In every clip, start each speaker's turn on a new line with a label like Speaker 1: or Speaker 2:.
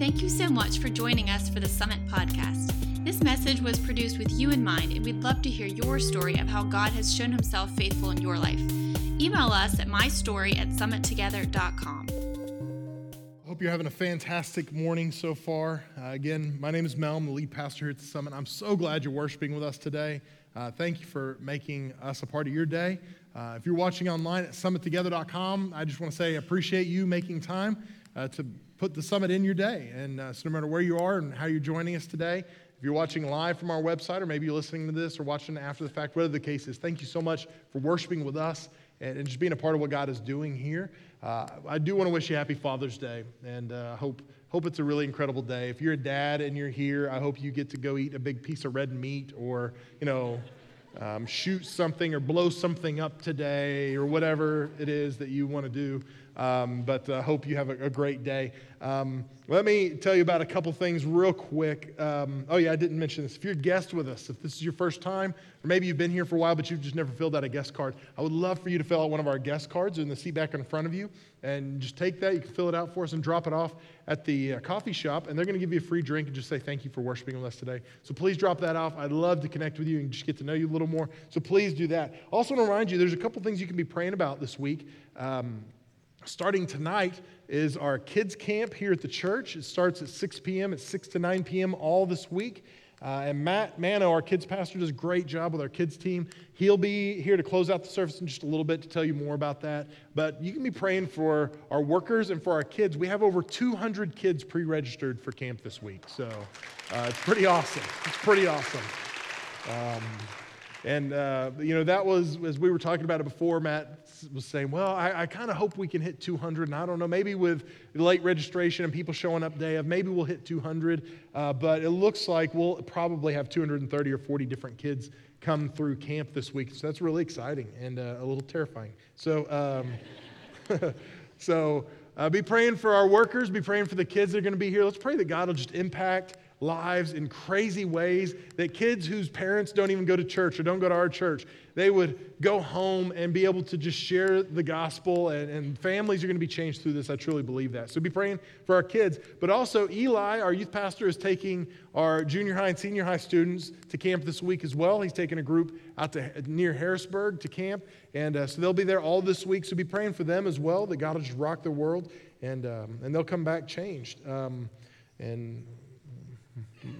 Speaker 1: Thank you so much for joining us for the Summit podcast. This message was produced with you in mind, and we'd love to hear your story of how God has shown himself faithful in your life. Email us at mystory at summittogether.com.
Speaker 2: I Hope you're having a fantastic morning so far. Uh, again, my name is Mel. I'm the lead pastor here at the Summit. I'm so glad you're worshiping with us today. Uh, thank you for making us a part of your day. Uh, if you're watching online at summittogether.com, I just want to say appreciate you making time uh, to put the summit in your day. And uh, so, no matter where you are and how you're joining us today, if you're watching live from our website, or maybe you're listening to this or watching after the fact, whatever the case is, thank you so much for worshiping with us and, and just being a part of what God is doing here. Uh, I do want to wish you happy Father's Day, and uh, hope hope it's a really incredible day. If you're a dad and you're here, I hope you get to go eat a big piece of red meat, or you know, um, shoot something or blow something up today, or whatever it is that you want to do. Um, but I uh, hope you have a, a great day. Um, let me tell you about a couple things real quick. Um, oh, yeah, I didn't mention this. If you're a guest with us, if this is your first time, or maybe you've been here for a while, but you've just never filled out a guest card, I would love for you to fill out one of our guest cards in the seat back in front of you. And just take that. You can fill it out for us and drop it off at the uh, coffee shop. And they're going to give you a free drink and just say thank you for worshiping with us today. So please drop that off. I'd love to connect with you and just get to know you a little more. So please do that. Also, to remind you there's a couple things you can be praying about this week. Um, Starting tonight is our kids' camp here at the church. It starts at 6 p.m., it's 6 to 9 p.m. all this week. Uh, and Matt Mano, our kids pastor, does a great job with our kids team. He'll be here to close out the service in just a little bit to tell you more about that. But you can be praying for our workers and for our kids. We have over 200 kids pre registered for camp this week. So uh, it's pretty awesome. It's pretty awesome. Um, and, uh, you know, that was, as we were talking about it before, Matt was saying, well, I, I kind of hope we can hit 200. And I don't know, maybe with late registration and people showing up day of, maybe we'll hit 200. Uh, but it looks like we'll probably have 230 or 40 different kids come through camp this week. So that's really exciting and uh, a little terrifying. So, um, so uh, be praying for our workers, be praying for the kids that are going to be here. Let's pray that God will just impact lives in crazy ways that kids whose parents don't even go to church or don't go to our church, they would go home and be able to just share the gospel, and, and families are going to be changed through this. I truly believe that. So be praying for our kids. But also, Eli, our youth pastor, is taking our junior high and senior high students to camp this week as well. He's taking a group out to near Harrisburg to camp, and uh, so they'll be there all this week. So be praying for them as well, that God will just rock the world, and, um, and they'll come back changed. Um, and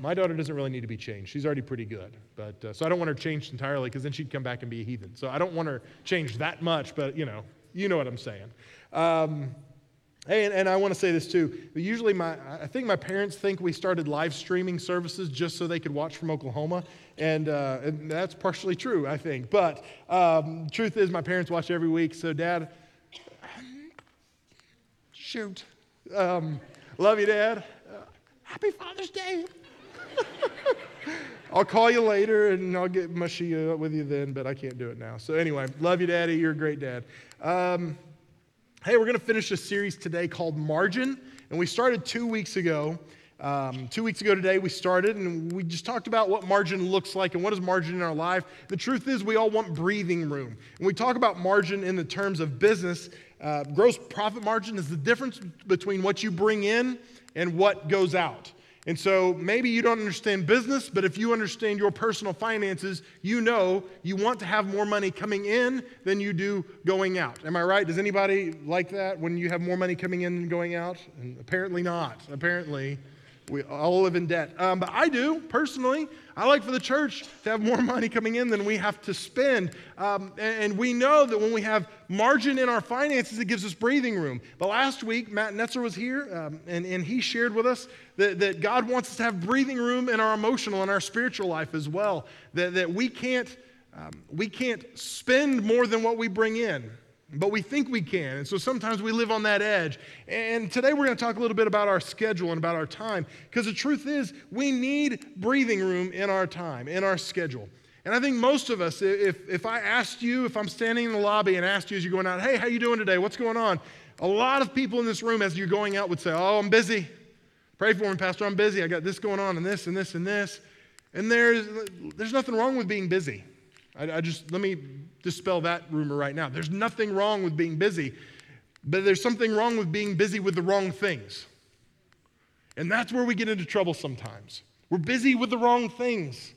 Speaker 2: my daughter doesn't really need to be changed. She's already pretty good. But, uh, so I don't want her changed entirely because then she'd come back and be a heathen. So I don't want her changed that much, but you know, you know what I'm saying. Um, and, and, I want to say this too. Usually, my I think my parents think we started live streaming services just so they could watch from Oklahoma, and, uh, and that's partially true, I think. But um, truth is, my parents watch every week. So, Dad, shoot, um, love you, Dad. Uh, happy Father's Day. I'll call you later and I'll get mushy with you then, but I can't do it now. So, anyway, love you, Daddy. You're a great dad. Um, hey, we're going to finish a series today called Margin, and we started two weeks ago. Um, two weeks ago today, we started and we just talked about what margin looks like and what is margin in our life. The truth is, we all want breathing room. And we talk about margin in the terms of business. Uh, gross profit margin is the difference between what you bring in and what goes out. And so maybe you don't understand business, but if you understand your personal finances, you know you want to have more money coming in than you do going out. Am I right? Does anybody like that when you have more money coming in than going out? And apparently not. Apparently, we all live in debt. Um, but I do, personally. I like for the church to have more money coming in than we have to spend. Um, and, and, we know that when we have margin in our finances, it gives us breathing room. But last week, Matt Netzer was here, um, and, and he shared with us that, that God wants us to have breathing room in our emotional and our spiritual life as well. That, that we, can't, um, we can't spend more than what we bring in but we think we can. And so sometimes we live on that edge. And today we're going to talk a little bit about our schedule and about our time because the truth is we need breathing room in our time, in our schedule. And I think most of us, if, if I asked you, if I'm standing in the lobby and asked you as you're going out, hey, how you doing today? What's going on? A lot of people in this room as you're going out would say, oh, I'm busy. Pray for me, Pastor. I'm busy. I got this going on and this and this and this. And there's, there's nothing wrong with being busy. I, I just, let me dispel that rumor right now. There's nothing wrong with being busy, but there's something wrong with being busy with the wrong things. And that's where we get into trouble sometimes. We're busy with the wrong things.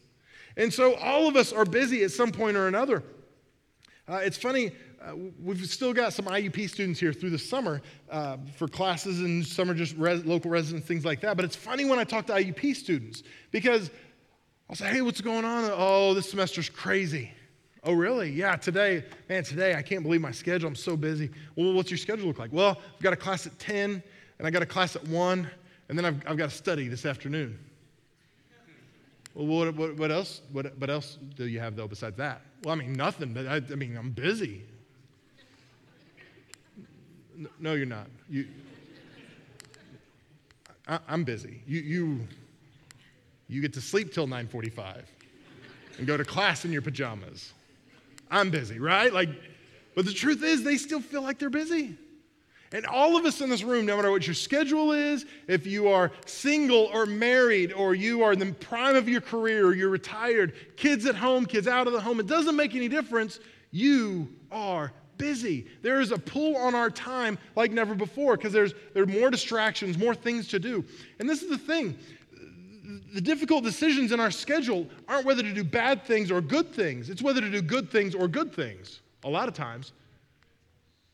Speaker 2: And so all of us are busy at some point or another. Uh, it's funny, uh, we've still got some IUP students here through the summer uh, for classes and summer just res- local residents, things like that. But it's funny when I talk to IUP students because I'll say, hey, what's going on? Oh, this semester's crazy. Oh, really? Yeah, today, man, today I can't believe my schedule. I'm so busy. Well, what's your schedule look like? Well, I've got a class at 10, and I got a class at 1, and then I've, I've got to study this afternoon. Well, what, what, what, else? What, what else do you have, though, besides that? Well, I mean, nothing, I, I mean, I'm busy. No, you're not. You, I, am busy. You, you, you get to sleep till 9:45 and go to class in your pajamas. I'm busy, right? Like, but the truth is, they still feel like they're busy. And all of us in this room, no matter what your schedule is, if you are single or married, or you are in the prime of your career, or you're retired, kids at home, kids out of the home, it doesn't make any difference. You are busy. There is a pull on our time like never before because there's there are more distractions, more things to do. And this is the thing. The difficult decisions in our schedule aren't whether to do bad things or good things. It's whether to do good things or good things. A lot of times.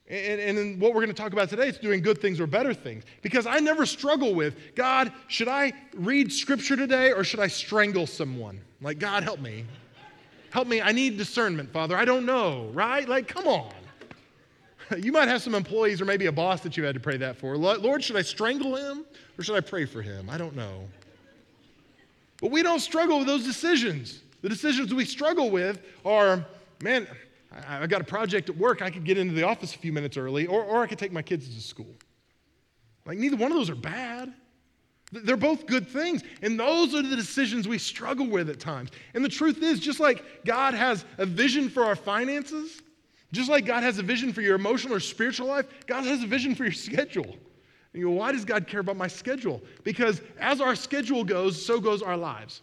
Speaker 2: And, and what we're going to talk about today is doing good things or better things. Because I never struggle with, God, should I read scripture today or should I strangle someone? Like, God, help me. Help me. I need discernment, Father. I don't know, right? Like, come on. You might have some employees or maybe a boss that you had to pray that for. Lord, should I strangle him or should I pray for him? I don't know. But we don't struggle with those decisions. The decisions we struggle with are, man, I've got a project at work. I could get into the office a few minutes early, or, or I could take my kids to school. Like, neither one of those are bad. They're both good things. And those are the decisions we struggle with at times. And the truth is, just like God has a vision for our finances, just like God has a vision for your emotional or spiritual life, God has a vision for your schedule. And you go, why does God care about my schedule? Because as our schedule goes, so goes our lives.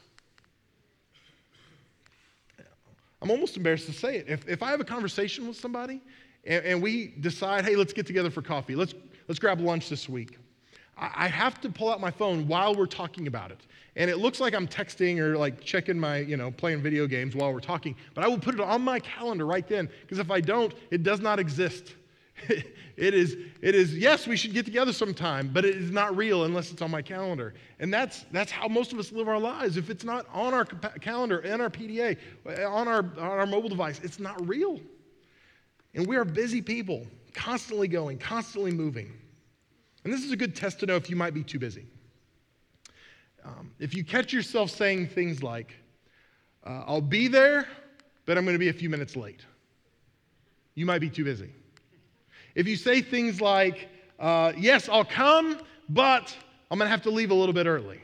Speaker 2: I'm almost embarrassed to say it. If, if I have a conversation with somebody and, and we decide, hey, let's get together for coffee, let's, let's grab lunch this week, I, I have to pull out my phone while we're talking about it. And it looks like I'm texting or like checking my, you know, playing video games while we're talking, but I will put it on my calendar right then because if I don't, it does not exist. it is, it is, yes, we should get together sometime, but it is not real unless it's on my calendar. And that's, that's how most of us live our lives. If it's not on our calendar, in our PDA, on our, on our mobile device, it's not real. And we are busy people, constantly going, constantly moving. And this is a good test to know if you might be too busy. Um, if you catch yourself saying things like, uh, I'll be there, but I'm going to be a few minutes late, you might be too busy. If you say things like, uh, Yes, I'll come, but I'm going to have to leave a little bit early,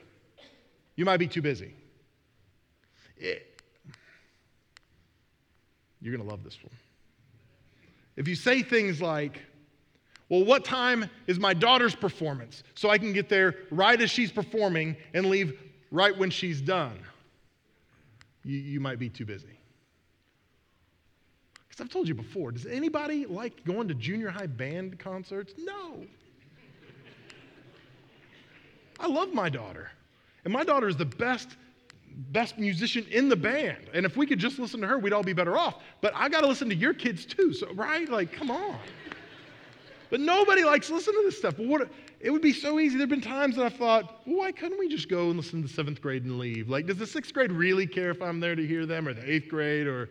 Speaker 2: you might be too busy. It, you're going to love this one. If you say things like, well, what time is my daughter's performance so I can get there right as she's performing and leave right when she's done? You, you might be too busy. I've told you before, does anybody like going to junior high band concerts? No. I love my daughter. And my daughter is the best best musician in the band. And if we could just listen to her, we'd all be better off. But I got to listen to your kids too. So, right? Like, come on. But nobody likes listening to this stuff. But what it would be so easy. There have been times that I thought, well, why couldn't we just go and listen to seventh grade and leave? Like, does the sixth grade really care if I'm there to hear them, or the eighth grade, or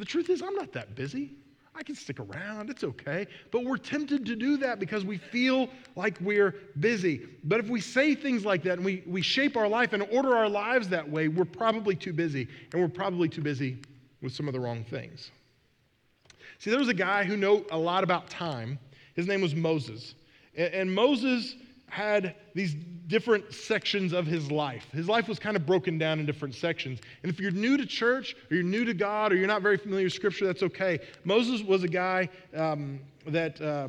Speaker 2: the truth is, I'm not that busy. I can stick around, it's okay. But we're tempted to do that because we feel like we're busy. But if we say things like that and we, we shape our life and order our lives that way, we're probably too busy. And we're probably too busy with some of the wrong things. See, there was a guy who knew a lot about time. His name was Moses. And, and Moses had these different sections of his life. His life was kind of broken down in different sections. And if you're new to church, or you're new to God, or you're not very familiar with Scripture, that's okay. Moses was a guy um, that. Uh,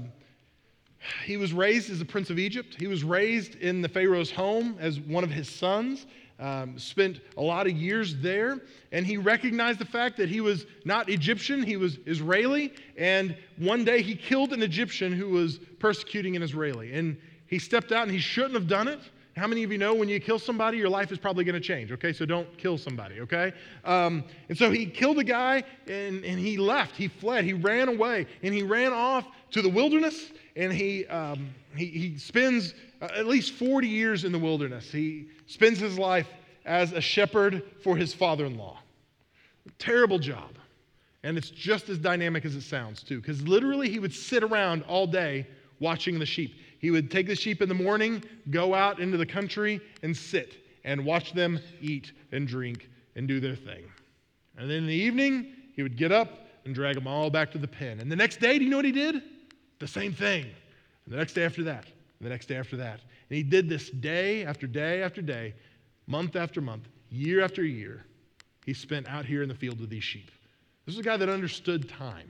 Speaker 2: he was raised as a prince of Egypt. He was raised in the Pharaoh's home as one of his sons. Um, spent a lot of years there, and he recognized the fact that he was not Egyptian, he was Israeli. And one day he killed an Egyptian who was persecuting an Israeli. And he stepped out and he shouldn't have done it. How many of you know when you kill somebody, your life is probably going to change, okay? So don't kill somebody, okay? Um, and so he killed a guy and, and he left. He fled. He ran away and he ran off to the wilderness and he, um, he, he spends uh, at least 40 years in the wilderness. He spends his life as a shepherd for his father in law. Terrible job. And it's just as dynamic as it sounds, too, because literally he would sit around all day watching the sheep. He would take the sheep in the morning, go out into the country, and sit and watch them eat and drink and do their thing. And then in the evening, he would get up and drag them all back to the pen. And the next day, do you know what he did? The same thing. And the next day after that, and the next day after that. And he did this day after day after day, month after month, year after year. He spent out here in the field with these sheep. This is a guy that understood time.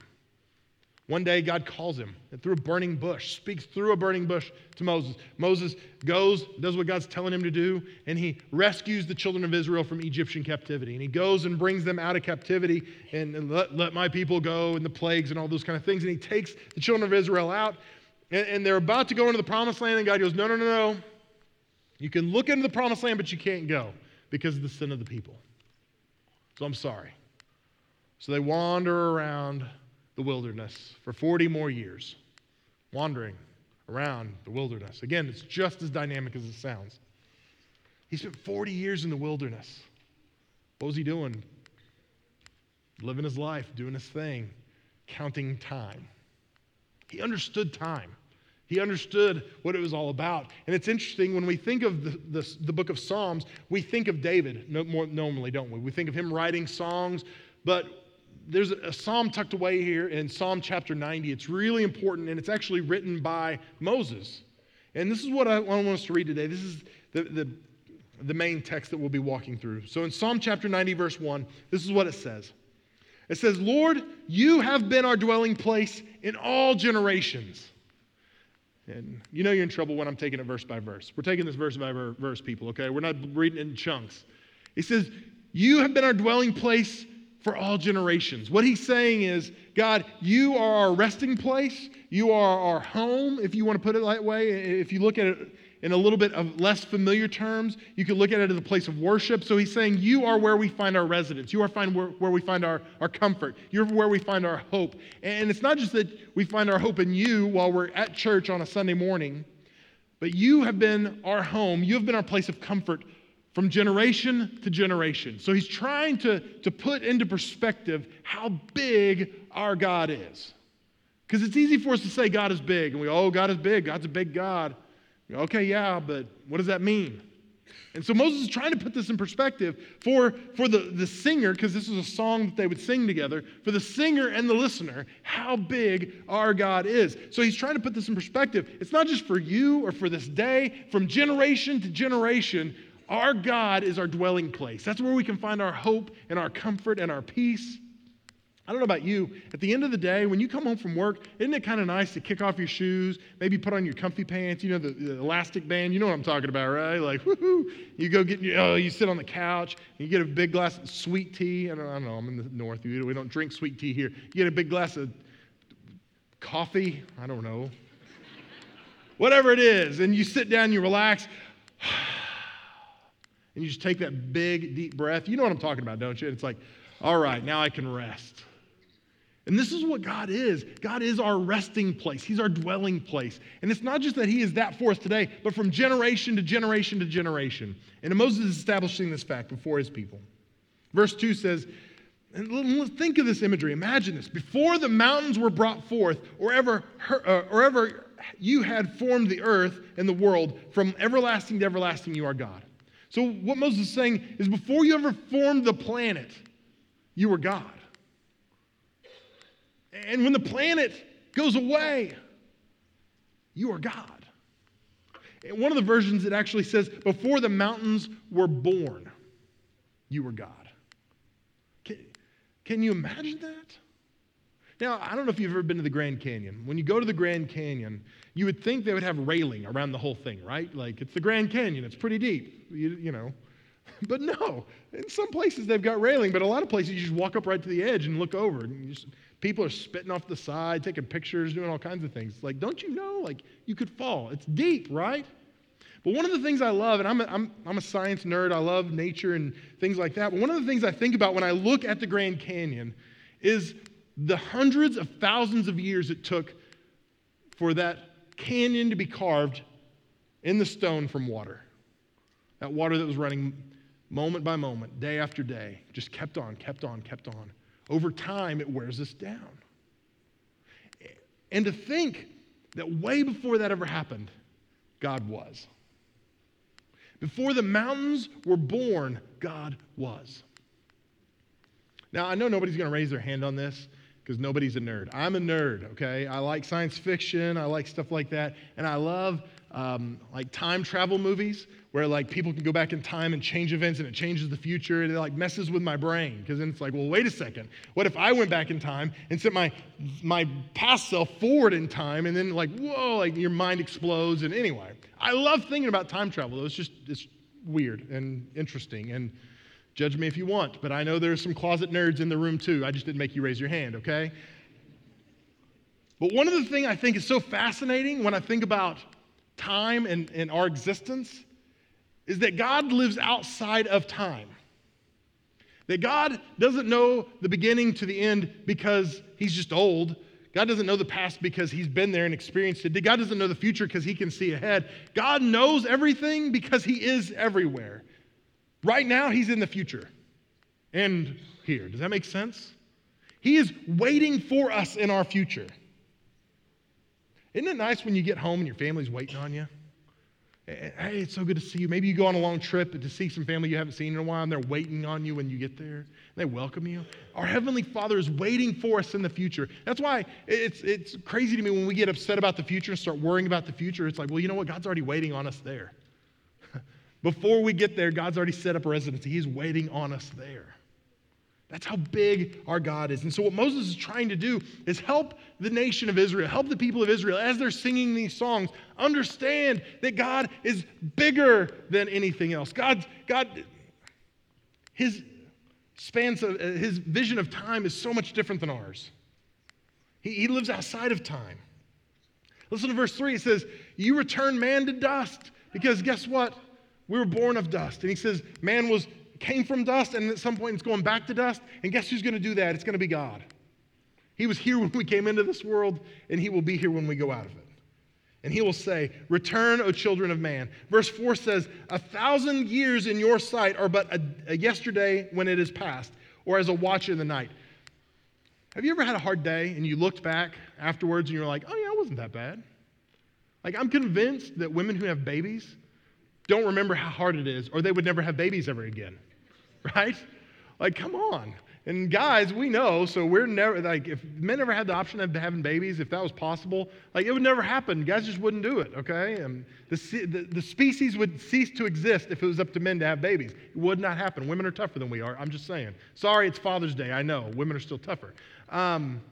Speaker 2: One day, God calls him through a burning bush, speaks through a burning bush to Moses. Moses goes, does what God's telling him to do, and he rescues the children of Israel from Egyptian captivity. And he goes and brings them out of captivity and, and let, let my people go and the plagues and all those kind of things. And he takes the children of Israel out, and, and they're about to go into the promised land, and God goes, No, no, no, no. You can look into the promised land, but you can't go because of the sin of the people. So I'm sorry. So they wander around the wilderness for 40 more years, wandering around the wilderness. Again, it's just as dynamic as it sounds. He spent 40 years in the wilderness. What was he doing? Living his life, doing his thing, counting time. He understood time. He understood what it was all about. And it's interesting when we think of the, the, the book of Psalms, we think of David no, more, normally, don't we? We think of him writing songs, but there's a psalm tucked away here in Psalm chapter 90. It's really important, and it's actually written by Moses. And this is what I want us to read today. This is the, the, the main text that we'll be walking through. So in Psalm chapter 90, verse 1, this is what it says It says, Lord, you have been our dwelling place in all generations. And you know you're in trouble when I'm taking it verse by verse. We're taking this verse by verse, people, okay? We're not reading it in chunks. He says, You have been our dwelling place for all generations. What he's saying is, God, you are our resting place. You are our home, if you want to put it that way. If you look at it in a little bit of less familiar terms, you could look at it as a place of worship. So he's saying, You are where we find our residence. You are find where, where we find our, our comfort. You're where we find our hope. And it's not just that we find our hope in you while we're at church on a Sunday morning, but you have been our home. You have been our place of comfort from generation to generation. So he's trying to, to put into perspective how big our God is. Because it's easy for us to say God is big, and we, go, oh, God is big, God's a big God. Okay, yeah, but what does that mean? And so Moses is trying to put this in perspective for, for the, the singer, because this is a song that they would sing together, for the singer and the listener, how big our God is. So he's trying to put this in perspective. It's not just for you or for this day, from generation to generation, our God is our dwelling place. That's where we can find our hope and our comfort and our peace. I don't know about you. At the end of the day, when you come home from work, isn't it kind of nice to kick off your shoes, maybe put on your comfy pants, you know, the, the elastic band? You know what I'm talking about, right? Like, woohoo. You go get, oh, you sit on the couch, and you get a big glass of sweet tea. I don't, I don't know, I'm in the north. We don't drink sweet tea here. You get a big glass of coffee. I don't know. Whatever it is. And you sit down, you relax and you just take that big, deep breath. You know what I'm talking about, don't you? It's like, all right, now I can rest. And this is what God is. God is our resting place. He's our dwelling place. And it's not just that He is that for us today, but from generation to generation to generation. And Moses is establishing this fact before his people. Verse 2 says, and think of this imagery. Imagine this. Before the mountains were brought forth, or ever, uh, or ever you had formed the earth and the world, from everlasting to everlasting, you are God. So, what Moses is saying is before you ever formed the planet, you were God. And when the planet goes away, you are God. And one of the versions, it actually says, before the mountains were born, you were God. Can, can you imagine that? Now, I don't know if you've ever been to the Grand Canyon. When you go to the Grand Canyon, you would think they would have railing around the whole thing, right? Like it's the Grand Canyon, it's pretty deep, you, you know. But no, in some places they've got railing, but a lot of places you just walk up right to the edge and look over. And just, people are spitting off the side, taking pictures, doing all kinds of things. Like, don't you know? Like, you could fall. It's deep, right? But one of the things I love, and I'm a, I'm, I'm a science nerd, I love nature and things like that. But one of the things I think about when I look at the Grand Canyon is the hundreds of thousands of years it took for that canyon to be carved in the stone from water. That water that was running moment by moment, day after day, just kept on, kept on, kept on. Over time, it wears us down. And to think that way before that ever happened, God was. Before the mountains were born, God was. Now, I know nobody's going to raise their hand on this because nobody's a nerd. I'm a nerd, okay? I like science fiction, I like stuff like that, and I love um, like time travel movies where like people can go back in time and change events and it changes the future and it like messes with my brain because then it's like well wait a second what if i went back in time and sent my my past self forward in time and then like whoa like your mind explodes and anyway i love thinking about time travel though it's just it's weird and interesting and judge me if you want but i know there's some closet nerds in the room too i just didn't make you raise your hand okay but one of the things i think is so fascinating when i think about time and, and our existence is that God lives outside of time. That God doesn't know the beginning to the end because he's just old. God doesn't know the past because he's been there and experienced it. God doesn't know the future because he can see ahead. God knows everything because he is everywhere. Right now, he's in the future and here. Does that make sense? He is waiting for us in our future. Isn't it nice when you get home and your family's waiting on you? Eh, eh, hey, it's so good to see you. Maybe you go on a long trip to see some family you haven't seen in a while, and they're waiting on you when you get there. They welcome you. Our Heavenly Father is waiting for us in the future. That's why it's, it's crazy to me when we get upset about the future and start worrying about the future. It's like, well, you know what? God's already waiting on us there. Before we get there, God's already set up a residency. He's waiting on us there. That's how big our God is. And so, what Moses is trying to do is help the nation of Israel, help the people of Israel as they're singing these songs, understand that God is bigger than anything else. God, God, his spans of, uh, his vision of time is so much different than ours. He, he lives outside of time. Listen to verse 3. It says, You return man to dust, because guess what? We were born of dust. And he says, Man was came from dust and at some point it's going back to dust. And guess who's going to do that? It's going to be God. He was here when we came into this world, and He will be here when we go out of it. And He will say, Return, O children of man. Verse 4 says, A thousand years in your sight are but a, a yesterday when it is past, or as a watch in the night. Have you ever had a hard day and you looked back afterwards and you're like, Oh, yeah, it wasn't that bad? Like, I'm convinced that women who have babies don't remember how hard it is, or they would never have babies ever again. right? Like, come on. And guys, we know, so we're never, like, if men ever had the option of having babies, if that was possible, like, it would never happen. Guys just wouldn't do it, okay? And the, the, the species would cease to exist if it was up to men to have babies. It would not happen. Women are tougher than we are. I'm just saying. Sorry, it's Father's Day. I know. Women are still tougher. Um,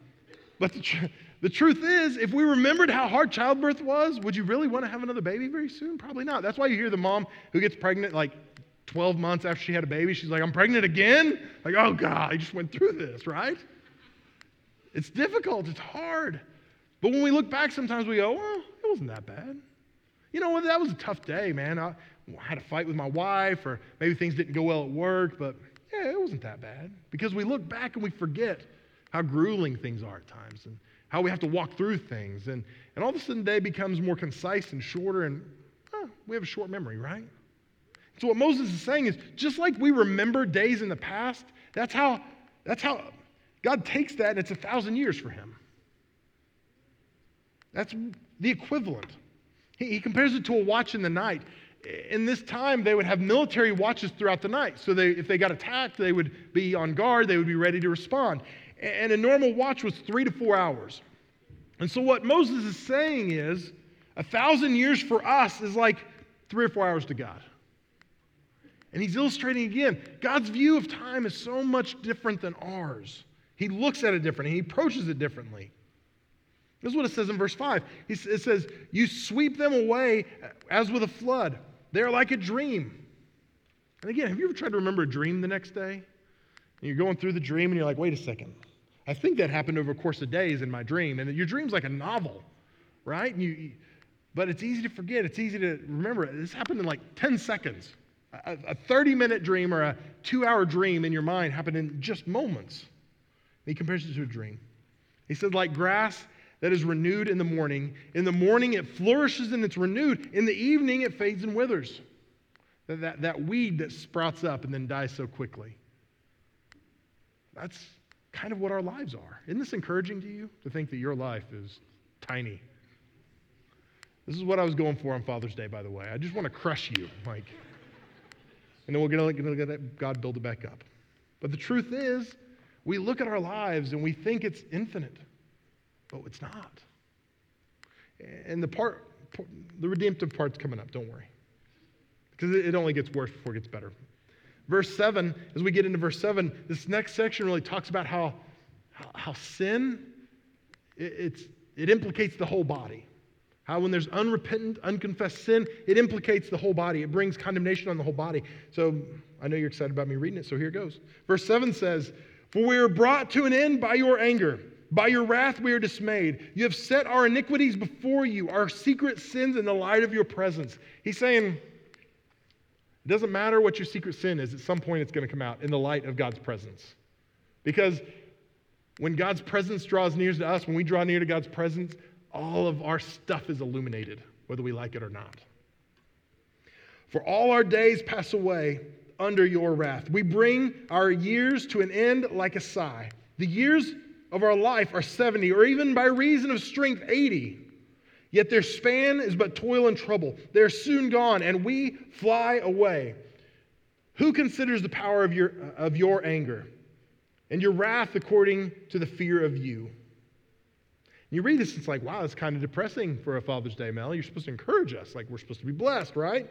Speaker 2: but the, tr- the truth is, if we remembered how hard childbirth was, would you really want to have another baby very soon? Probably not. That's why you hear the mom who gets pregnant, like 12 months after she had a baby, she's like, I'm pregnant again? Like, oh God, I just went through this, right? It's difficult, it's hard. But when we look back, sometimes we go, well, it wasn't that bad. You know, that was a tough day, man. I had a fight with my wife, or maybe things didn't go well at work, but yeah, it wasn't that bad. Because we look back and we forget how grueling things are at times and how we have to walk through things. And, and all of a sudden, day becomes more concise and shorter, and we have a short memory, right? So what Moses is saying is just like we remember days in the past, that's how that's how God takes that and it's a thousand years for him. That's the equivalent. He, he compares it to a watch in the night. In this time, they would have military watches throughout the night. So they, if they got attacked, they would be on guard, they would be ready to respond. And a normal watch was three to four hours. And so what Moses is saying is a thousand years for us is like three or four hours to God. And he's illustrating again God's view of time is so much different than ours. He looks at it differently, he approaches it differently. This is what it says in verse 5. It says, You sweep them away as with a flood. They're like a dream. And again, have you ever tried to remember a dream the next day? And you're going through the dream and you're like, wait a second. I think that happened over a course of days in my dream. And your dream's like a novel, right? And you, But it's easy to forget. It's easy to remember. This happened in like 10 seconds. A 30 minute dream or a two hour dream in your mind happened in just moments. He compares it to a dream. He said, like grass that is renewed in the morning. In the morning it flourishes and it's renewed. In the evening it fades and withers. That, that, that weed that sprouts up and then dies so quickly. That's kind of what our lives are. Isn't this encouraging to you to think that your life is tiny? This is what I was going for on Father's Day, by the way. I just want to crush you. Like, and then going to let God build it back up. But the truth is, we look at our lives and we think it's infinite, but it's not. And the part, the redemptive part's coming up, don't worry. Because it only gets worse before it gets better. Verse 7, as we get into verse 7, this next section really talks about how, how, sin, it, it's, it implicates the whole body. How when there's unrepentant, unconfessed sin, it implicates the whole body. It brings condemnation on the whole body. So I know you're excited about me reading it, so here it goes. Verse 7 says, For we are brought to an end by your anger. By your wrath we are dismayed. You have set our iniquities before you, our secret sins in the light of your presence. He's saying, it doesn't matter what your secret sin is, at some point it's going to come out in the light of God's presence. Because when God's presence draws near to us, when we draw near to God's presence, all of our stuff is illuminated, whether we like it or not. For all our days pass away under your wrath. We bring our years to an end like a sigh. The years of our life are 70, or even by reason of strength, 80. Yet their span is but toil and trouble. They're soon gone, and we fly away. Who considers the power of your, of your anger and your wrath according to the fear of you? You read this, it's like, wow, it's kind of depressing for a Father's Day, Mel. You're supposed to encourage us, like we're supposed to be blessed, right?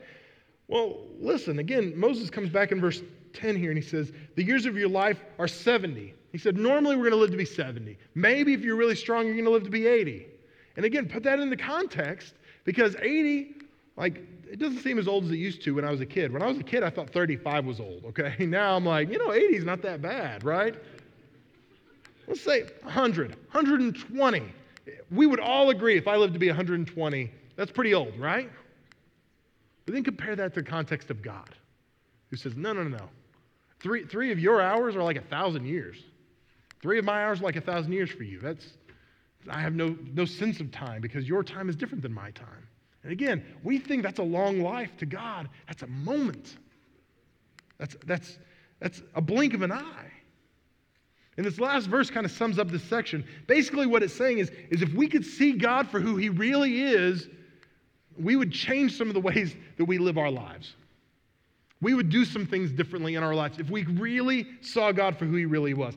Speaker 2: Well, listen, again, Moses comes back in verse 10 here and he says, The years of your life are 70. He said, Normally we're going to live to be 70. Maybe if you're really strong, you're going to live to be 80. And again, put that into context because 80, like, it doesn't seem as old as it used to when I was a kid. When I was a kid, I thought 35 was old, okay? Now I'm like, you know, 80 is not that bad, right? Let's say 100, 120 we would all agree if I lived to be 120, that's pretty old, right? But then compare that to the context of God, who says, no, no, no, no. Three, three of your hours are like a thousand years. Three of my hours are like a thousand years for you. That's, I have no, no sense of time because your time is different than my time. And again, we think that's a long life to God. That's a moment. That's, that's, that's a blink of an eye. And this last verse kind of sums up this section. Basically, what it's saying is, is if we could see God for who he really is, we would change some of the ways that we live our lives. We would do some things differently in our lives if we really saw God for who he really was.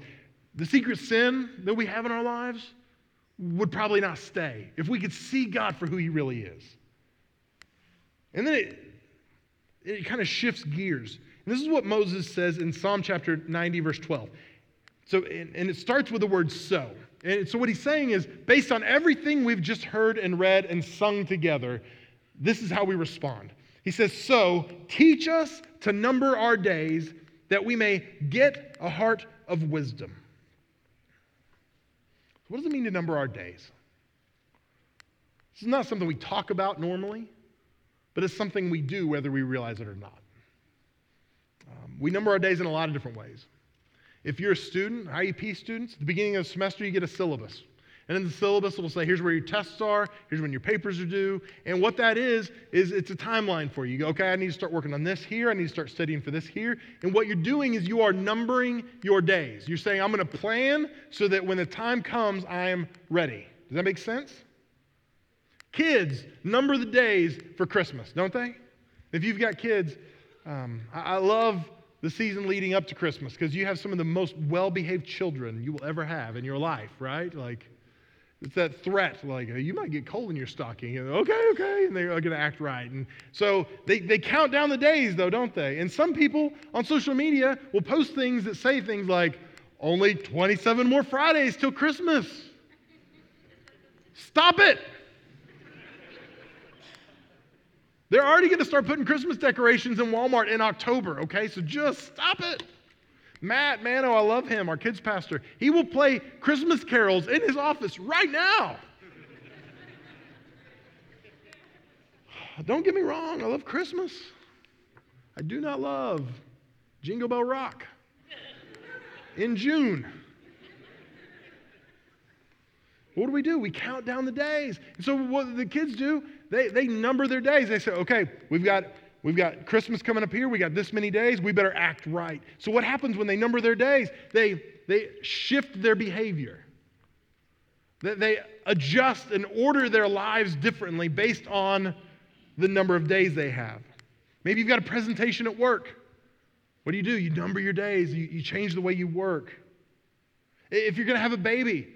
Speaker 2: The secret sin that we have in our lives would probably not stay if we could see God for who he really is. And then it, it kind of shifts gears. And this is what Moses says in Psalm chapter 90, verse 12. So, and, and it starts with the word so. And so, what he's saying is based on everything we've just heard and read and sung together, this is how we respond. He says, So teach us to number our days that we may get a heart of wisdom. What does it mean to number our days? This is not something we talk about normally, but it's something we do whether we realize it or not. Um, we number our days in a lot of different ways. If you're a student, IUP students, at the beginning of the semester, you get a syllabus. And in the syllabus, it will say, here's where your tests are, here's when your papers are due. And what that is, is it's a timeline for you. You go, okay, I need to start working on this here, I need to start studying for this here. And what you're doing is you are numbering your days. You're saying, I'm going to plan so that when the time comes, I am ready. Does that make sense? Kids number the days for Christmas, don't they? If you've got kids, um, I, I love the season leading up to Christmas because you have some of the most well behaved children you will ever have in your life, right? Like, it's that threat, like, you might get coal in your stocking. And, okay, okay. And they're going to act right. And so they, they count down the days, though, don't they? And some people on social media will post things that say things like, only 27 more Fridays till Christmas. Stop it. They're already going to start putting Christmas decorations in Walmart in October, okay? So just stop it. Matt Mano, I love him, our kids pastor. He will play Christmas carols in his office right now. don't get me wrong, I love Christmas. I do not love Jingle Bell Rock in June. What do we do? We count down the days. And so what the kids do, they, they number their days. They say, okay, we've got we've got Christmas coming up here, we got this many days, we better act right. So what happens when they number their days? They they shift their behavior. They, they adjust and order their lives differently based on the number of days they have. Maybe you've got a presentation at work. What do you do? You number your days, you, you change the way you work. If you're going to have a baby,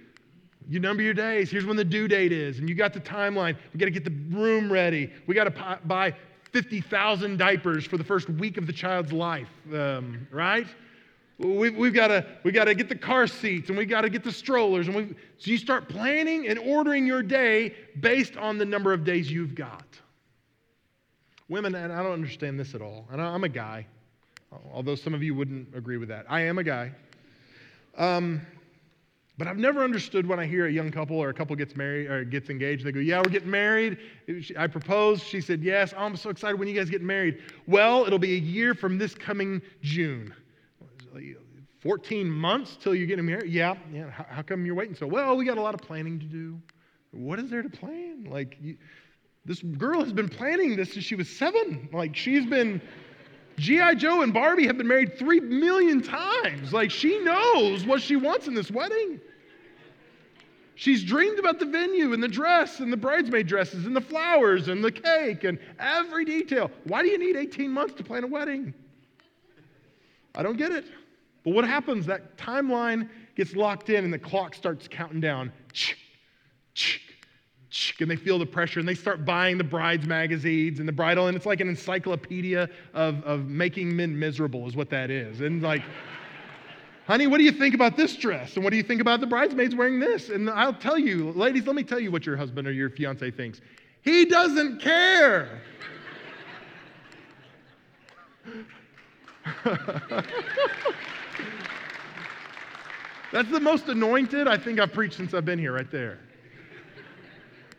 Speaker 2: you number your days. Here's when the due date is, and you got the timeline. We got to get the room ready. We got to buy 50,000 diapers for the first week of the child's life, um, right? We've, we've got to we got to get the car seats and we've got to get the strollers and we so you start planning and ordering your day based on the number of days you've got. Women, and I don't understand this at all. And I'm a guy, although some of you wouldn't agree with that. I am a guy. Um, but I've never understood when I hear a young couple or a couple gets married or gets engaged. They go, "Yeah, we're getting married." I proposed. She said, "Yes." Oh, I'm so excited when you guys get married. Well, it'll be a year from this coming June. 14 months till you're getting married? Yeah. Yeah. How, how, come you're waiting so? Well, we got a lot of planning to do. What is there to plan? Like, you, this girl has been planning this since she was seven. Like, she's been. G.I. Joe and Barbie have been married three million times. Like, she knows what she wants in this wedding. She's dreamed about the venue and the dress and the bridesmaid dresses and the flowers and the cake and every detail. Why do you need 18 months to plan a wedding? I don't get it. But what happens? That timeline gets locked in and the clock starts counting down. And they feel the pressure and they start buying the bride's magazines and the bridal, and it's like an encyclopedia of, of making men miserable, is what that is. And like, honey, what do you think about this dress? And what do you think about the bridesmaids wearing this? And I'll tell you, ladies, let me tell you what your husband or your fiance thinks. He doesn't care. That's the most anointed I think I've preached since I've been here, right there.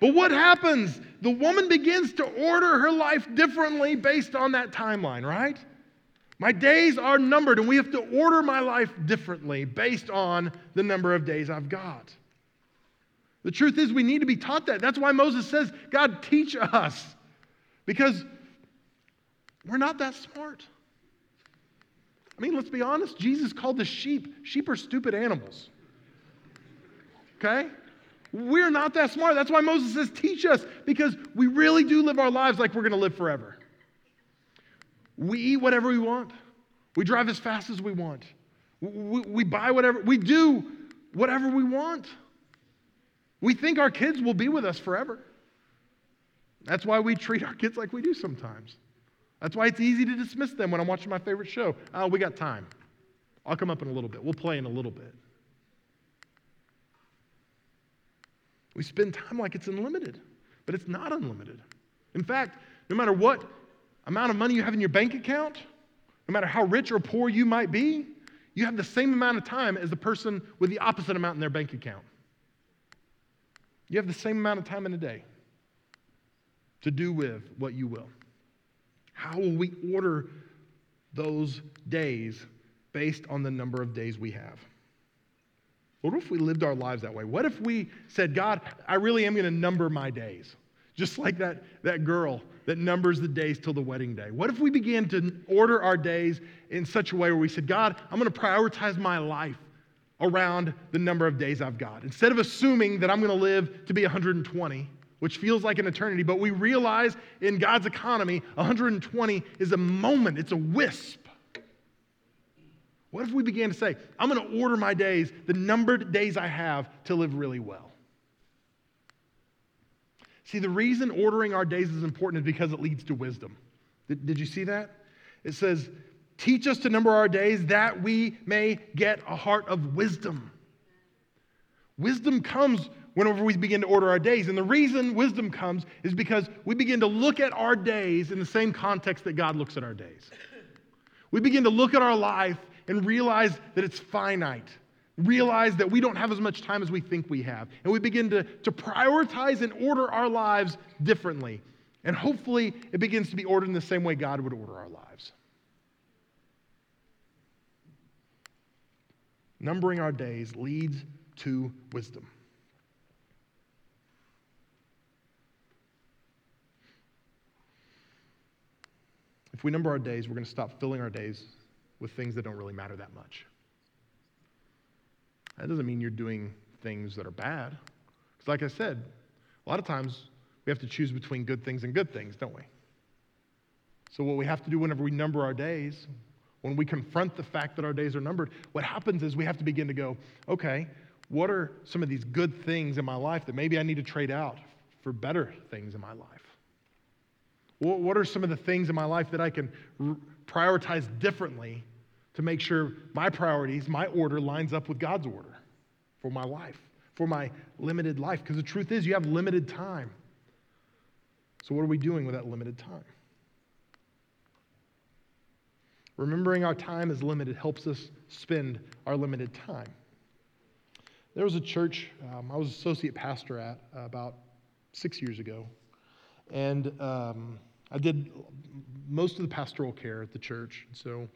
Speaker 2: But what happens? The woman begins to order her life differently based on that timeline, right? My days are numbered, and we have to order my life differently based on the number of days I've got. The truth is, we need to be taught that. That's why Moses says, God, teach us, because we're not that smart. I mean, let's be honest. Jesus called the sheep, sheep are stupid animals. Okay? We're not that smart. That's why Moses says, teach us, because we really do live our lives like we're going to live forever. We eat whatever we want, we drive as fast as we want, we, we buy whatever, we do whatever we want. We think our kids will be with us forever. That's why we treat our kids like we do sometimes. That's why it's easy to dismiss them when I'm watching my favorite show. Oh, we got time. I'll come up in a little bit. We'll play in a little bit. We spend time like it's unlimited, but it's not unlimited. In fact, no matter what amount of money you have in your bank account, no matter how rich or poor you might be, you have the same amount of time as the person with the opposite amount in their bank account. You have the same amount of time in a day to do with what you will. How will we order those days based on the number of days we have? What if we lived our lives that way? What if we said, God, I really am going to number my days? Just like that, that girl that numbers the days till the wedding day. What if we began to order our days in such a way where we said, God, I'm going to prioritize my life around the number of days I've got? Instead of assuming that I'm going to live to be 120, which feels like an eternity, but we realize in God's economy, 120 is a moment, it's a wisp. What if we began to say, I'm going to order my days, the numbered days I have, to live really well? See, the reason ordering our days is important is because it leads to wisdom. Did, did you see that? It says, Teach us to number our days that we may get a heart of wisdom. Wisdom comes whenever we begin to order our days. And the reason wisdom comes is because we begin to look at our days in the same context that God looks at our days. We begin to look at our life and realize that it's finite, realize that we don't have as much time as we think we have. And we begin to, to prioritize and order our lives differently. And hopefully, it begins to be ordered in the same way God would order our lives. Numbering our days leads to wisdom. If we number our days, we're going to stop filling our days with things that don't really matter that much. That doesn't mean you're doing things that are bad. Because, like I said, a lot of times we have to choose between good things and good things, don't we? So, what we have to do whenever we number our days, when we confront the fact that our days are numbered, what happens is we have to begin to go, okay, what are some of these good things in my life that maybe I need to trade out for better things in my life? What are some of the things in my life that I can prioritize differently to make sure my priorities, my order lines up with God's order for my life, for my limited life? Because the truth is, you have limited time. So, what are we doing with that limited time? Remembering our time is limited helps us spend our limited time. There was a church um, I was associate pastor at uh, about six years ago, and um, I did most of the pastoral care at the church. So,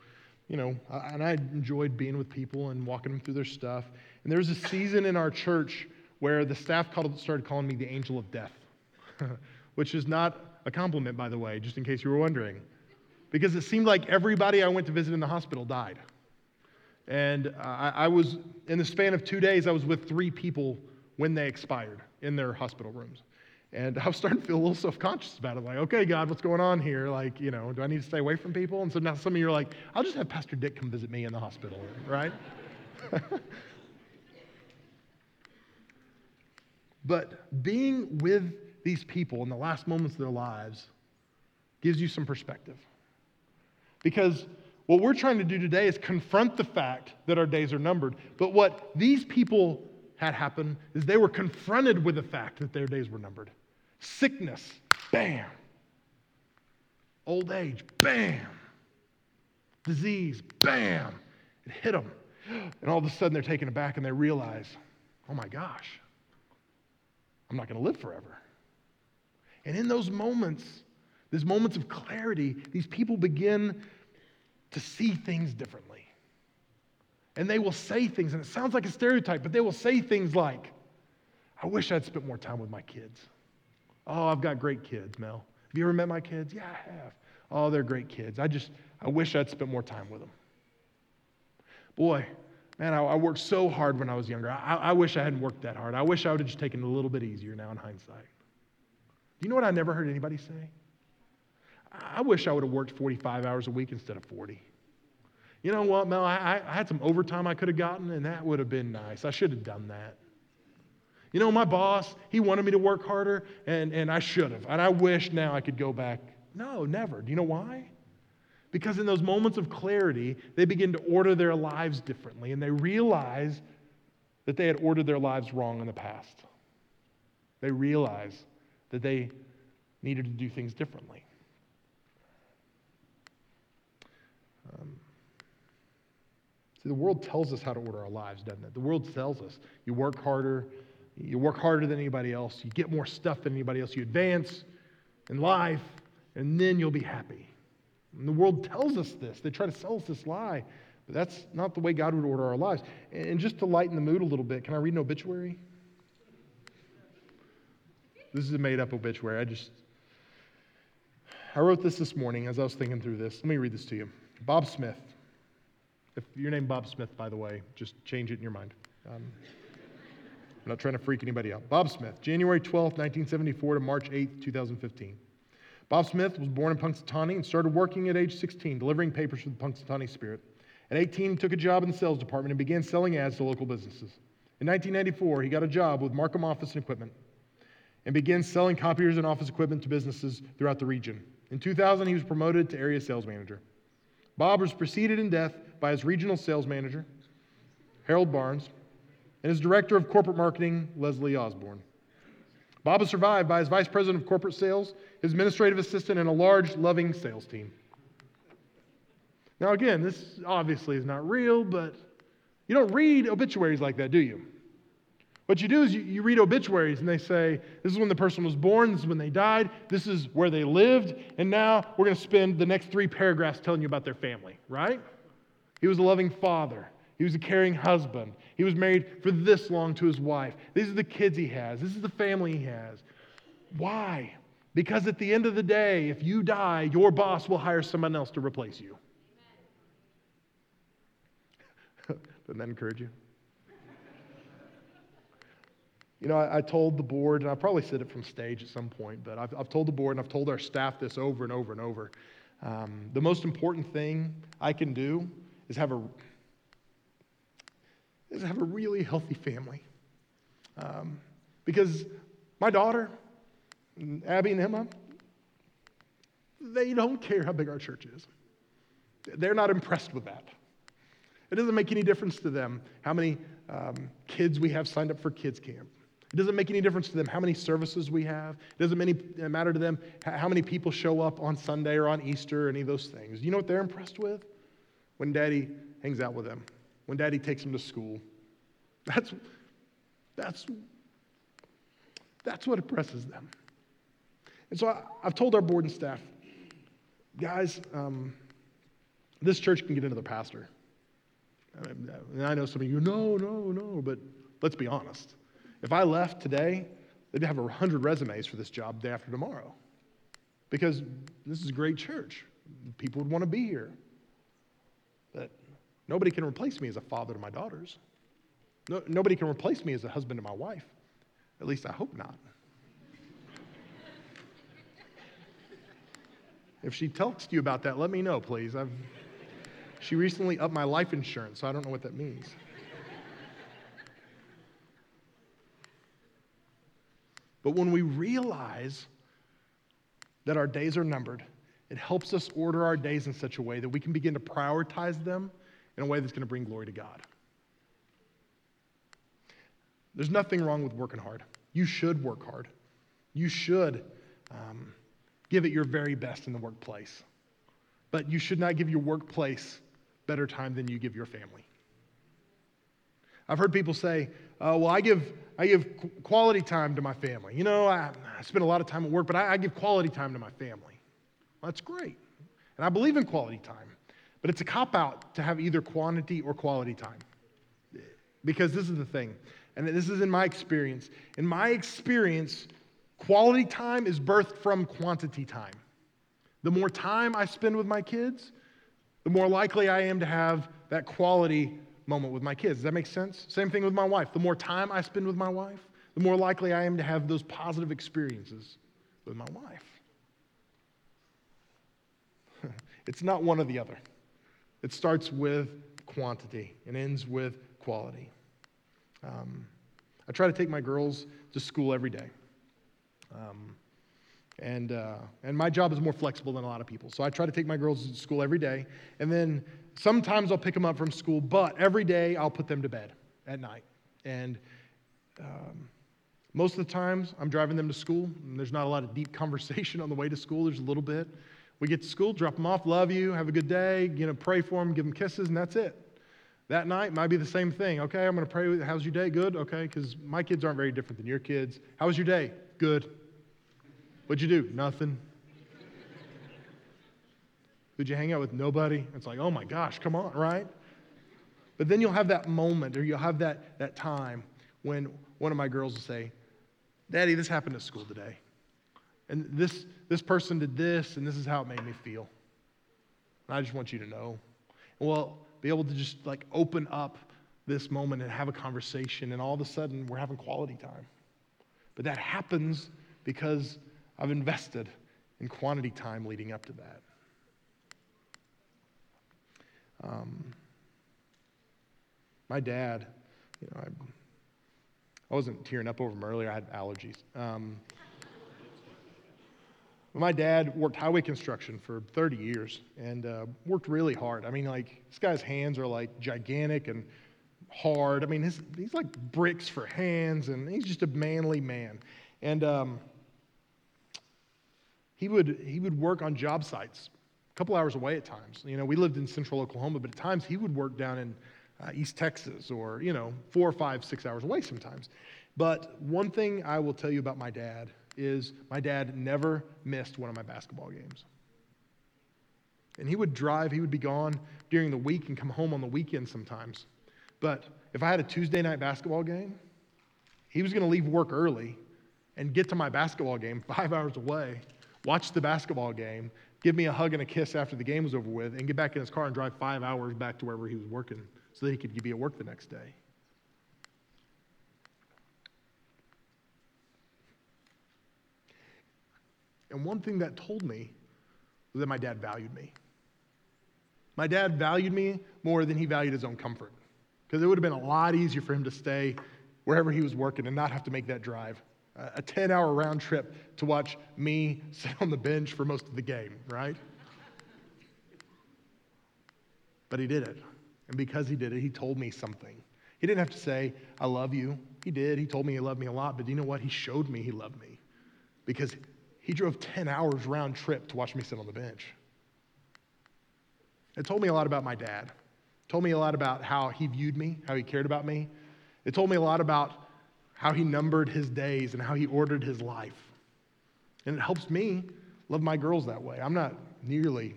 Speaker 2: you know, and I enjoyed being with people and walking them through their stuff. And there was a season in our church where the staff called, started calling me the angel of death. which is not a compliment, by the way, just in case you were wondering, because it seemed like everybody I went to visit in the hospital died. And I, I was, in the span of two days, I was with three people when they expired in their hospital rooms. And I was starting to feel a little self conscious about it. Like, okay, God, what's going on here? Like, you know, do I need to stay away from people? And so now some of you are like, I'll just have Pastor Dick come visit me in the hospital, right? but being with these people in the last moments of their lives gives you some perspective. Because what we're trying to do today is confront the fact that our days are numbered. But what these people had happen is they were confronted with the fact that their days were numbered. Sickness, bam. Old age, bam. Disease, bam. It hit them. And all of a sudden they're taken aback and they realize, oh my gosh, I'm not going to live forever. And in those moments, these moments of clarity, these people begin to see things differently. And they will say things, and it sounds like a stereotype, but they will say things like, I wish I'd spent more time with my kids. Oh, I've got great kids, Mel. Have you ever met my kids? Yeah, I have. Oh, they're great kids. I just, I wish I'd spent more time with them. Boy, man, I, I worked so hard when I was younger. I, I wish I hadn't worked that hard. I wish I would have just taken it a little bit easier now in hindsight. Do you know what I never heard anybody say? I wish I would have worked 45 hours a week instead of 40. You know what, Mel? I, I had some overtime I could have gotten, and that would have been nice. I should have done that. You know, my boss, he wanted me to work harder, and, and I should have. And I wish now I could go back. No, never. Do you know why? Because in those moments of clarity, they begin to order their lives differently, and they realize that they had ordered their lives wrong in the past. They realize that they needed to do things differently. Um, see, the world tells us how to order our lives, doesn't it? The world tells us you work harder, you work harder than anybody else, you get more stuff than anybody else, you advance in life, and then you'll be happy. And the world tells us this. They try to sell us this lie, but that's not the way God would order our lives. And just to lighten the mood a little bit, can I read an obituary? This is a made up obituary. I just, I wrote this this morning as I was thinking through this. Let me read this to you. Bob Smith. If your name Bob Smith, by the way, just change it in your mind. Um, I'm not trying to freak anybody out. Bob Smith, January 12, 1974 to March 8, 2015. Bob Smith was born in Punxsutawney and started working at age 16, delivering papers for the Punxsutawney Spirit. At 18, he took a job in the sales department and began selling ads to local businesses. In 1994, he got a job with Markham Office and Equipment and began selling copiers and office equipment to businesses throughout the region. In 2000, he was promoted to area sales manager. Bob was preceded in death by his regional sales manager, Harold Barnes, and his director of corporate marketing, Leslie Osborne. Bob is survived by his vice president of corporate sales, his administrative assistant, and a large, loving sales team. Now, again, this obviously is not real, but you don't read obituaries like that, do you? What you do is you, you read obituaries and they say, this is when the person was born, this is when they died, this is where they lived, and now we're going to spend the next three paragraphs telling you about their family, right? He was a loving father. He was a caring husband. He was married for this long to his wife. These are the kids he has. This is the family he has. Why? Because at the end of the day, if you die, your boss will hire someone else to replace you. Doesn't that encourage you? You know, I, I, told the board, and I probably said it from stage at some point, but I've, I've told the board and I've told our staff this over and over and over. Um, the most important thing I can do is have a is have a really healthy family. Um, because my daughter, Abby and Emma, they don't care how big our church is. They're not impressed with that. It doesn't make any difference to them how many um, kids we have signed up for kids camp. It doesn't make any difference to them how many services we have. It doesn't many, matter to them how many people show up on Sunday or on Easter or any of those things. You know what they're impressed with? When daddy hangs out with them, when daddy takes them to school. That's, that's, that's what oppresses them. And so I, have told our board and staff, guys, um, this church can get another pastor. And I know some of you, no, no, no, but let's be honest. If I left today, they'd have 100 resumes for this job day after tomorrow. Because this is a great church. People would want to be here. Nobody can replace me as a father to my daughters. No, nobody can replace me as a husband to my wife. At least I hope not. if she talks to you about that, let me know, please. I've, she recently upped my life insurance, so I don't know what that means. But when we realize that our days are numbered, it helps us order our days in such a way that we can begin to prioritize them in a way that's going to bring glory to God. There's nothing wrong with working hard. You should work hard. You should um, give it your very best in the workplace. But you should not give your workplace better time than you give your family. I've heard people say, uh, well, I give, I give quality time to my family. You know, I, I spend a lot of time at work, but I, I give quality time to my family. Well, that's great. And I believe in quality time. But it's a cop out to have either quantity or quality time. Because this is the thing and this is in my experience. In my experience, quality time is birthed from quantity time. The more time I spend with my kids, the more likely I am to have that quality moment with my kids. Does that make sense? Same thing with my wife. The more time I spend with my wife, the more likely I am to have those positive experiences with my wife. it's not one or the other. It starts with quantity and ends with quality. Um, I try to take my girls to school every day. Um, and, uh, and my job is more flexible than a lot of people. So I try to take my girls to school every day. And then sometimes I'll pick them up from school, but every day I'll put them to bed at night. And um, most of the times I'm driving them to school, and there's not a lot of deep conversation on the way to school. There's a little bit. We get to school, drop them off, love you, have a good day, you know, pray for them, give them kisses, and that's it. That night might be the same thing. Okay, I'm going to pray. How's your day? Good. Okay, because my kids aren't very different than your kids. How was your day? Good. What'd you do? Nothing. Did you hang out with nobody? It's like, oh my gosh, come on, right? But then you'll have that moment or you'll have that, that time when one of my girls will say, Daddy, this happened at school today. And this, this person did this, and this is how it made me feel. And I just want you to know. Well, be able to just like open up this moment and have a conversation, and all of a sudden we're having quality time. But that happens because I've invested in quantity time leading up to that. Um, my dad, you know, I, I, wasn't tearing up over him earlier, I had allergies. Um, my dad worked highway construction for 30 years and uh, worked really hard. I mean, like, this guy's hands are like gigantic and hard. I mean, his, he's like bricks for hands, and he's just a manly man. And um, he, would, he would work on job sites a couple hours away at times. You know, we lived in central Oklahoma, but at times he would work down in uh, East Texas or, you know, four or five, six hours away sometimes. But one thing I will tell you about my dad is my dad never missed one of my basketball games. And he would drive, he would be gone during the week and come home on the weekend sometimes. But if I had a Tuesday night basketball game, he was going to leave work early and get to my basketball game five hours away, watch the basketball game, give me a hug and a kiss after the game was over with, and get back in his car and drive five hours back to wherever he was working so that he could be at work the next day. And one thing that told me was that my dad valued me. My dad valued me more than he valued his own comfort. Because it would have been a lot easier for him to stay wherever he was working and not have to make that drive. A 10 hour round trip to watch me sit on the bench for most of the game, right? But he did it. And because he did it, he told me something. He didn't have to say, I love you. He did. He told me he loved me a lot. But do you know what? He showed me he loved me because he drove 10 hours round trip to watch me sit on the bench. It told me a lot about my dad. It told me a lot about how he viewed me, how he cared about me. It told me a lot about how he numbered his days and how he ordered his life. And it helps me love my girls that way. I'm not nearly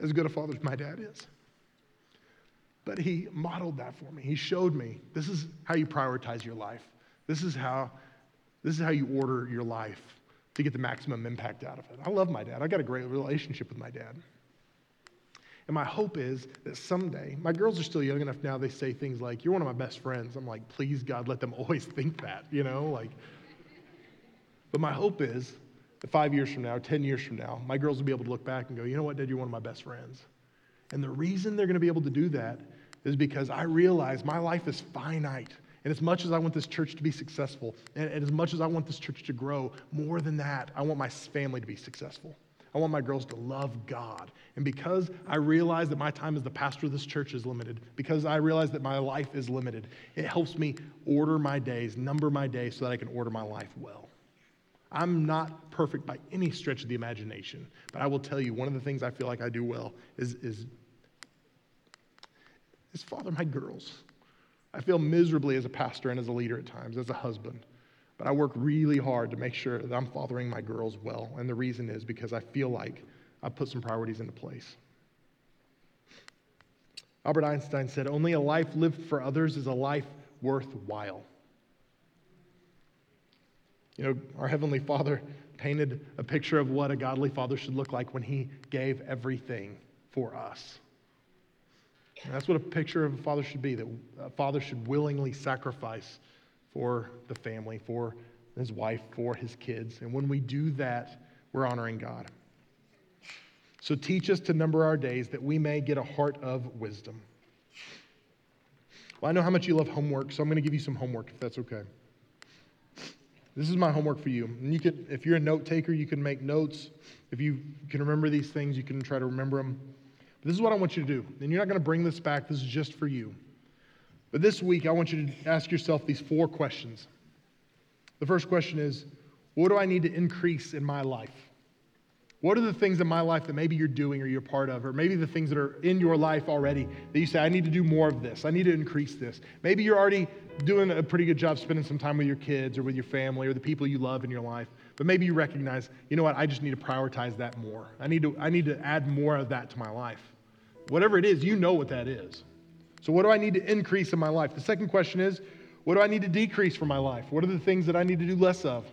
Speaker 2: as good a father as my dad is. But he modeled that for me. He showed me this is how you prioritize your life. This is how this is how you order your life to get the maximum impact out of it. I love my dad. I got a great relationship with my dad. And my hope is that someday, my girls are still young enough now, they say things like, You're one of my best friends. I'm like, Please, God, let them always think that, you know? Like, but my hope is that five years from now, 10 years from now, my girls will be able to look back and go, You know what, Dad, you're one of my best friends. And the reason they're going to be able to do that is because I realize my life is finite. And as much as I want this church to be successful, and, as much as I want this church to grow, more than that, I want my family to be successful. I want my girls to love God. And because I realize that my time as the pastor of this church is limited, because I realize that my life is limited, it helps me order my days, number my days so that I can order my life well. I'm not perfect by any stretch of the imagination, but I will tell you one of the things I feel like I do well is, is, is father my girls. I feel miserably as a pastor and as a leader at times, as a husband. But I work really hard to make sure that I'm fathering my girls well. And the reason is because I feel like I put some priorities into place. Albert Einstein said, Only a life lived for others is a life worthwhile. You know, our Heavenly Father painted a picture of what a godly father should look like when he gave everything for us. And that's what a picture of a father should be that a father should willingly sacrifice for the family, for his wife, for his kids. And when we do that, we're honoring God. So teach us to number our days that we may get a heart of wisdom. Well, I know how much you love homework, so I'm going to give you some homework if that's okay. This is my homework for you. And you could, if you're a note taker, you can make notes. If you can remember these things, you can try to remember them. This is what I want you to do. And you're not going to bring this back. This is just for you. But this week, I want you to ask yourself these four questions. The first question is What do I need to increase in my life? What are the things in my life that maybe you're doing or you're part of, or maybe the things that are in your life already that you say, I need to do more of this, I need to increase this? Maybe you're already doing a pretty good job spending some time with your kids or with your family or the people you love in your life, but maybe you recognize, you know what, I just need to prioritize that more. I need to, I need to add more of that to my life. Whatever it is, you know what that is. So, what do I need to increase in my life? The second question is, what do I need to decrease from my life? What are the things that I need to do less of?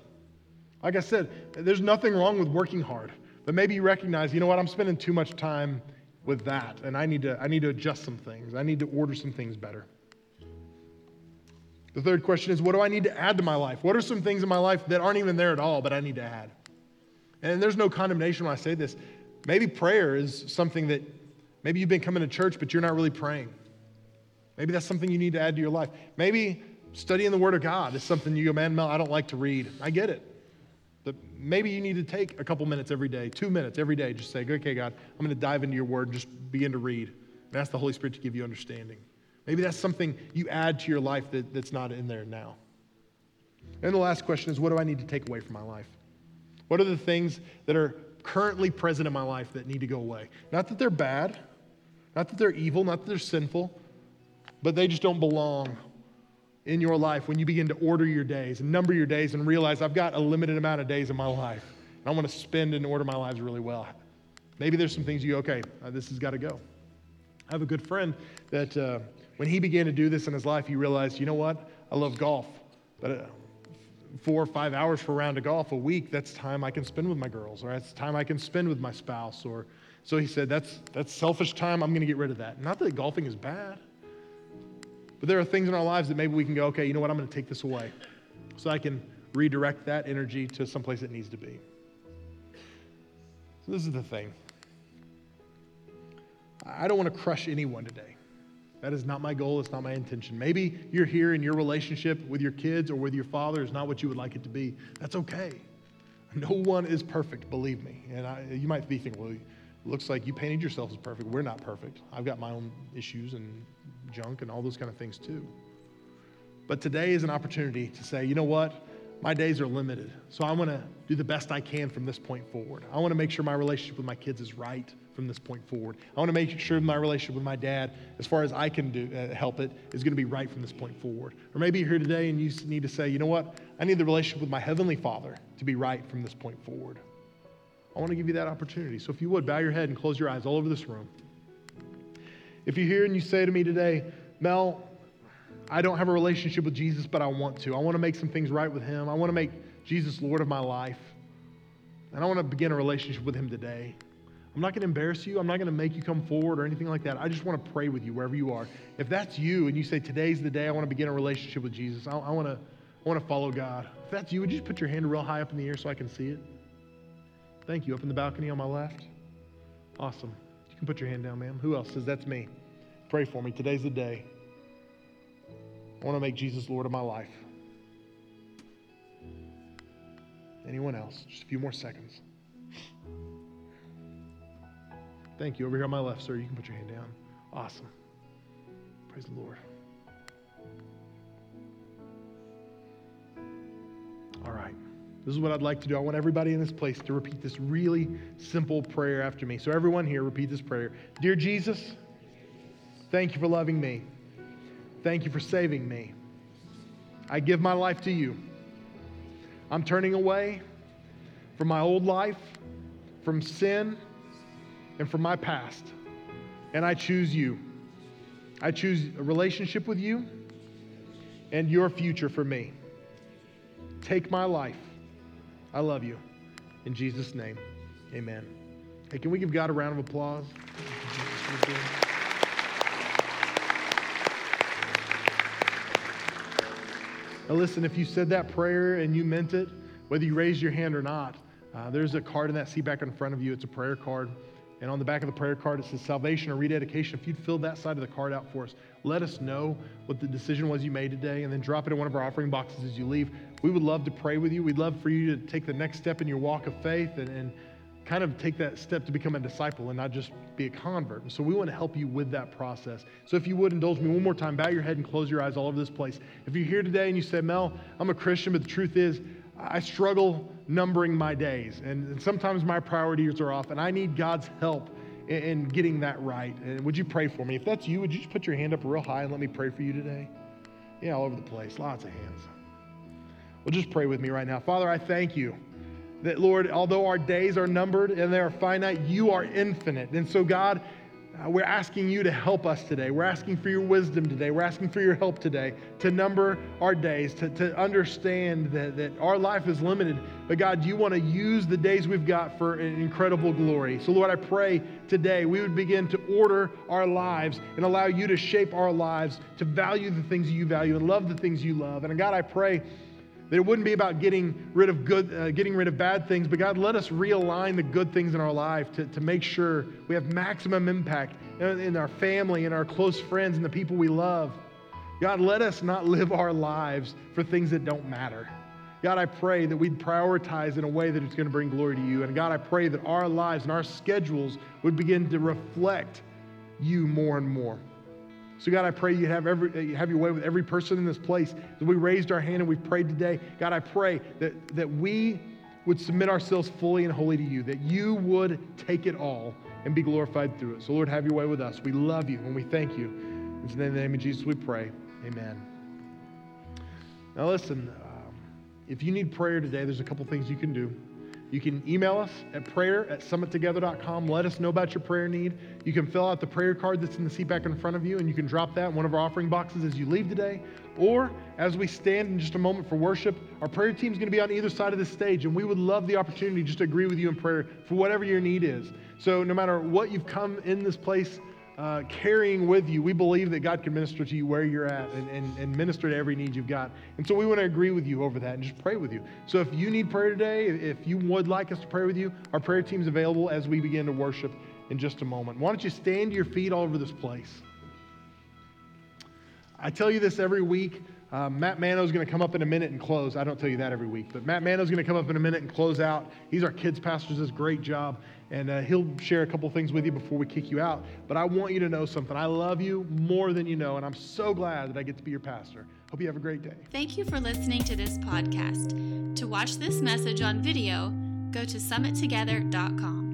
Speaker 2: Like I said, there's nothing wrong with working hard, but maybe you recognize, you know what, I'm spending too much time with that, and I need to, I need to adjust some things. I need to order some things better. The third question is, what do I need to add to my life? What are some things in my life that aren't even there at all, but I need to add? And there's no condemnation when I say this. Maybe prayer is something that maybe you've been coming to church, but you're not really praying. Maybe that's something you need to add to your life. Maybe studying the Word of God is something you go, man, Mel, I don't like to read. I get it. But maybe you need to take a couple minutes every day, two minutes every day, just say, okay, God, I'm going to dive into your Word and just begin to read and ask the Holy Spirit to give you understanding. Maybe that's something you add to your life that, that's not in there now. And the last question is, what do I need to take away from my life? What are the things that are currently present in my life that need to go away? Not that they're bad, Not that they're evil, not that they're sinful, but they just don't belong in your life when you begin to order your days and number your days and realize I've got a limited amount of days in my life. And I want to spend and order my lives really well. Maybe there's some things you, go, okay, uh, this has got to go. I have a good friend that uh, when he began to do this in his life, he realized, you know what? I love golf, but uh, four or five hours for a round of golf a week, that's time I can spend with my girls, or that's time I can spend with my spouse. Or so he said, that's that's selfish time. I'm going to get rid of that. Not that golfing is bad, but there are things in our lives that maybe we can go, okay, you know what? I'm going to take this away, so I can redirect that energy to someplace it needs to be. So this is the thing. I don't want to crush anyone today. That is not my goal. It's not my intention. Maybe you're here and your relationship with your kids or with your father is not what you would like it to be. That's okay. No one is perfect, believe me. And I, you might be thinking, well, it looks like you painted yourself as perfect. We're not perfect. I've got my own issues and junk and all those kind of things too. But today is an opportunity to say, you know what? My days are limited. So I want to do the best I can from this point forward. I want to make sure my relationship with my kids is right from this point forward. I want to make sure my relationship with my dad, as far as I can do, uh, help it, is going to be right from this point forward. Or maybe you're here today and you need to say, you know what? I need the relationship with my heavenly Father to be right from this point forward. I want to give you that opportunity. So if you would, bow your head and close your eyes all over this room. If you're here and you say to me today, Mel, I don't have a relationship with Jesus, but I want to. I want to make some things right with Him. I want to make Jesus Lord of my life. And I want to begin a relationship with Him today. I'm not going to embarrass you. I'm not going to make you come forward or anything like that. I just want to pray with you wherever you are. If that's you and you say, Today's the day I want to begin a relationship with Jesus, I, I want to, I want to follow God. If that's you, would you just put your hand real high up in the air so I can see it? Thank you. Up in the balcony on my left. Awesome. You can put your hand down, ma'am. Who else says that's me? Pray for me. Today's the day. I want to make Jesus Lord of my life. Anyone else? Just a few more seconds. Thank you. Over here on my left, sir. You can put your hand down. Awesome. Praise the Lord. All right. This is what I'd like to do. I want everybody in this place to repeat this really simple prayer after me. So, everyone here, repeat this prayer Dear Jesus, thank you for loving me. Thank you for saving me. I give my life to you. I'm turning away from my old life, from sin and from my past. And I choose you. I choose a relationship with you and your future for me. Take my life. I love you. In Jesus' name, amen. Hey, can we give God a round of applause? Now, listen, if you said that prayer and you meant it, whether you raised your hand or not, uh, there's a card in that seat back in front of you. It's a prayer card. And on the back of the prayer card, it says salvation or rededication. If you'd fill that side of the card out for us, let us know what the decision was you made today and then drop it in one of our offering boxes as you leave. We would love to pray with you. We'd love for you to take the next step in your walk of faith and, and kind of take that step to become a disciple and not just be a convert. And so we want to help you with that process. So if you would indulge me one more time, bow your head and close your eyes all over this place. If you're here today and you say, Mel, I'm a Christian, but the truth is, I struggle numbering my days, and, sometimes my priorities are off, and I need God's help in, in getting that right. And would you pray for me? If that's you, would you just put your hand up real high and let me pray for you today? Yeah, all over the place, lots of hands. Well, just pray with me right now. Father, I thank you that, Lord, although our days are numbered and they are finite, you are infinite. And so, God, uh, we're asking you to help us today. We're asking for your wisdom today. We're asking for your help today to number our days, to, to understand that, that our life is limited. But God, you want to use the days we've got for an incredible glory. So, Lord, I pray today we would begin to order our lives and allow you to shape our lives to value the things you value and love the things you love. And God, I pray that it wouldn't be about getting rid of good, uh, getting rid of bad things, but God, let us realign the good things in our life to, to make sure we have maximum impact in, in our family and our close friends and the people we love. God, let us not live our lives for things that don't matter. God, I pray that we'd prioritize in a way that it's going to bring glory to you. And God, I pray that our lives and our schedules would begin to reflect you more and more. So, God, I pray you have, every, you have your way with every person in this place. We raised our hand and we prayed today, God, I pray that, that we would submit ourselves fully and wholly to you, that you would take it all and be glorified through it. So, Lord, have your way with us. We love you and we thank you. In the name of Jesus, we pray. Amen. Now, listen, um, if you need prayer today, there's a couple things you can do. You can email us at prayer at summittogether.com. Let us know about your prayer need. You can fill out the prayer card that's in the seat back in front of you, and you can drop that in one of our offering boxes as you leave today. Or as we stand in just a moment for worship, our prayer team is going to be on either side of the stage, and we would love the opportunity just to agree with you in prayer for whatever your need is. So no matter what you've come in this place uh, carrying with you, we believe that God can minister to you where you're at and, and, and minister to every need you've got. And so we want to agree with you over that and just pray with you. So if you need prayer today, if you would like us to pray with you, our prayer team is available as we begin to worship in just a moment. Why don't you stand to your feet all over this place? I tell you this every week. Uh, Matt Mano is going to come up in a minute and close. I don't tell you that every week, but Matt Mano is going to come up in a minute and close out. He's our kids pastor, does a great job, and uh, he'll share a couple things with you before we kick you out. But I want you to know something. I love you more than you know, and I'm so glad that I get to be your pastor. Hope you have a great day.
Speaker 1: Thank you for listening to this podcast. To watch this message on video, go to summittogether.com.